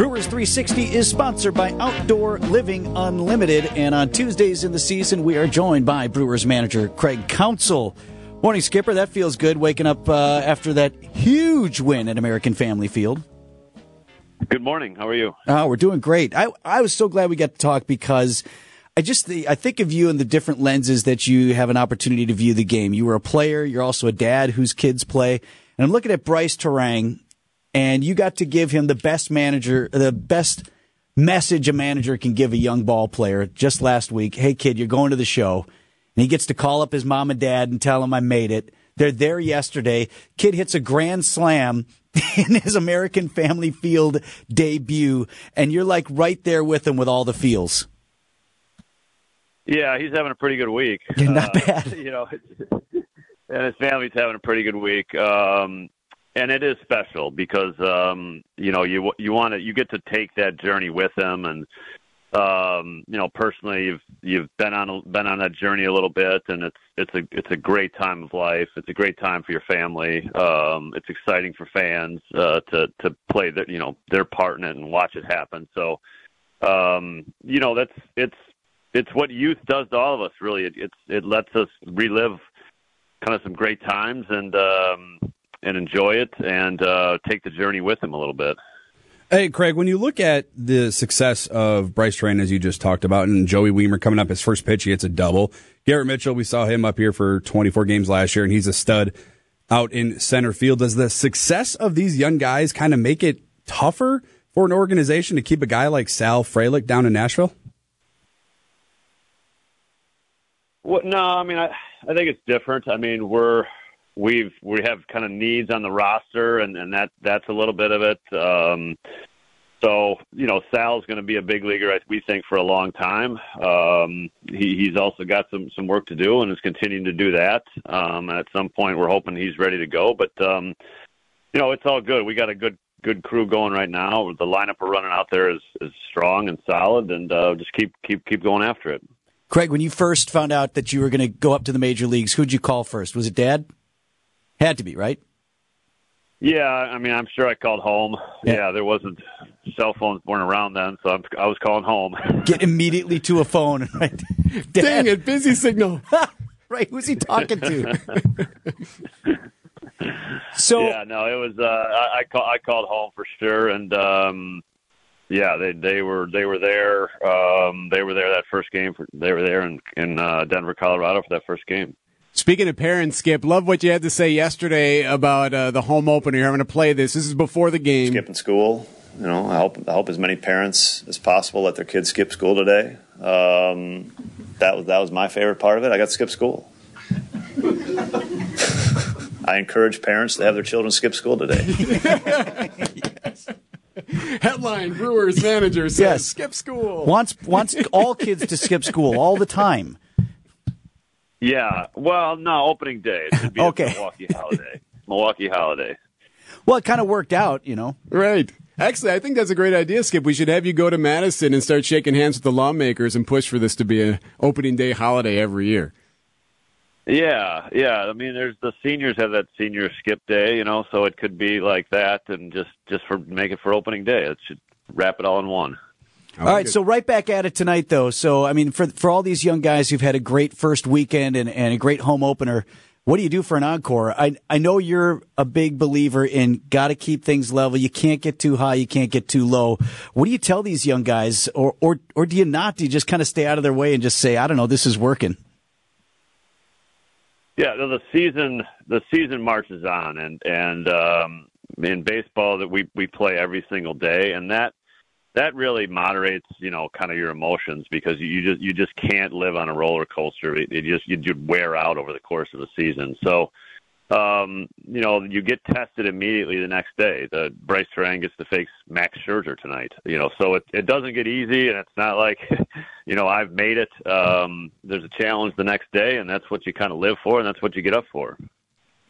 Brewers 360 is sponsored by Outdoor Living Unlimited, and on Tuesdays in the season, we are joined by Brewers manager Craig Counsell. Morning, Skipper. That feels good waking up uh, after that huge win at American Family Field. Good morning. How are you? Oh, we're doing great. I, I was so glad we got to talk because I just I think of you in the different lenses that you have an opportunity to view the game. You were a player. You're also a dad whose kids play. And I'm looking at Brice Turang, and you got to give him the best manager, the best message a manager can give a young ball player just last week. Hey, kid, you're going to the show. And he gets to call up his mom and dad and tell them I made it. They're there yesterday. Kid hits a grand slam in his American Family Field debut, and you're like right there with him with all the feels. Yeah, he's having a pretty good week. Not uh, bad. You know, and his family's having a pretty good week. Um, and it is special because um, you know you you want to you get to take that journey with him and um, you know, personally, you've you've been on been on that journey a little bit, and it's it's a it's a great time of life. It's a great time for your family. Um, it's exciting for fans uh, to to play their you know their part in it and watch it happen. So, um, you know, that's it's it's what youth does to all of us. Really, it it's, it lets us relive kind of some great times and um, and enjoy it and uh, take the journey with him a little bit. Hey, Craig, when you look at the success of Brice Turang, as you just talked about, and Joey Wiemer coming up, his first pitch, he hits a double. Garrett Mitchell, we saw him up here for 24 games last year, and he's a stud out in center field. Does the success of these young guys kind of make it tougher for an organization to keep a guy like Sal Frelick down in Nashville? Well, no, I mean, I, I think it's different. I mean, we're we've we have kind of needs on the roster, and and that that's a little bit of it. Um, so you know, Sal's going to be a big leaguer, we think, for a long time. Um, he, he's also got some some work to do, and is continuing to do that. Um, at some point, we're hoping he's ready to go. But um, you know, it's all good. We got a good good crew going right now. The lineup we're running out there is is strong and solid, and uh, just keep keep keep going after it. Craig, when you first found out that you were going to go up to the major leagues, who'd you call first? Was it Dad? Had to be, right? Yeah, I mean, I'm sure I called home. Yeah, yeah there wasn't cell phones weren't around then, so I'm, i was calling home. Get immediately to a phone, right? Dad. Dang it, busy signal. right, who's he talking to? so yeah, no, it was. Uh, I, I, call, I called home for sure, and um, yeah, they they were they were there. Um, they were there that first game. For, they were there in in uh, Denver, Colorado for that first game. Speaking of parents, Skip, love what you had to say yesterday about uh, the home opener. You're having to play this. This is before the game. Skipping school. You know, I hope I hope as many parents as possible let their kids skip school today. Um, that was that was my favorite part of it. I got to skip school. I encourage parents to have their children skip school today. yes. Headline: Brewers manager says yes. skip school. Wants wants all kids to skip school all the time. Yeah. Well, no, opening day. It be okay. Milwaukee holiday. Milwaukee holiday. Well, it kind of worked out, you know. Right. Actually, I think that's a great idea, Skip. We should have you go to Madison and start shaking hands with the lawmakers and push for this to be an opening day holiday every year. Yeah, yeah. I mean, there's the seniors have that senior skip day, you know, so it could be like that, and just just for make it for opening day. It should wrap it all in one. All right, so right back at it tonight, though. So, I mean, for for all these young guys who've had a great first weekend and, and a great home opener, what do you do for an encore? I I know you're a big believer in got to keep things level. You can't get too high, you can't get too low. What do you tell these young guys, or or or do you not? Do you just kind of stay out of their way and just say, I don't know, this is working? Yeah, the season the season marches on, and and um, in baseball that we we play every single day, and that that really moderates, you know, kind of your emotions because you just you just can't live on a roller coaster. It, it just you would wear out over the course of the season. So, um, you know, you get tested immediately the next day. The Brice Turang gets to face Max Scherzer tonight. You know, so it it doesn't get easy, and it's not like, you know, I've made it. Um, there's a challenge the next day, and that's what you kind of live for, and that's what you get up for.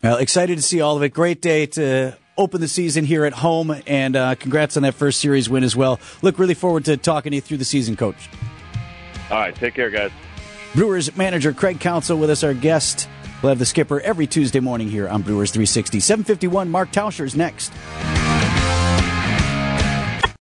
Well, excited to see all of it. Great day to open the season here at home, and uh, congrats on that first series win as well. Look really forward to talking to you through the season, Coach. All right, take care, guys. Brewers manager Craig Counsell with us, our guest. We'll have the skipper every Tuesday morning here on Brewers 360. 751, Mark Tauscher's next.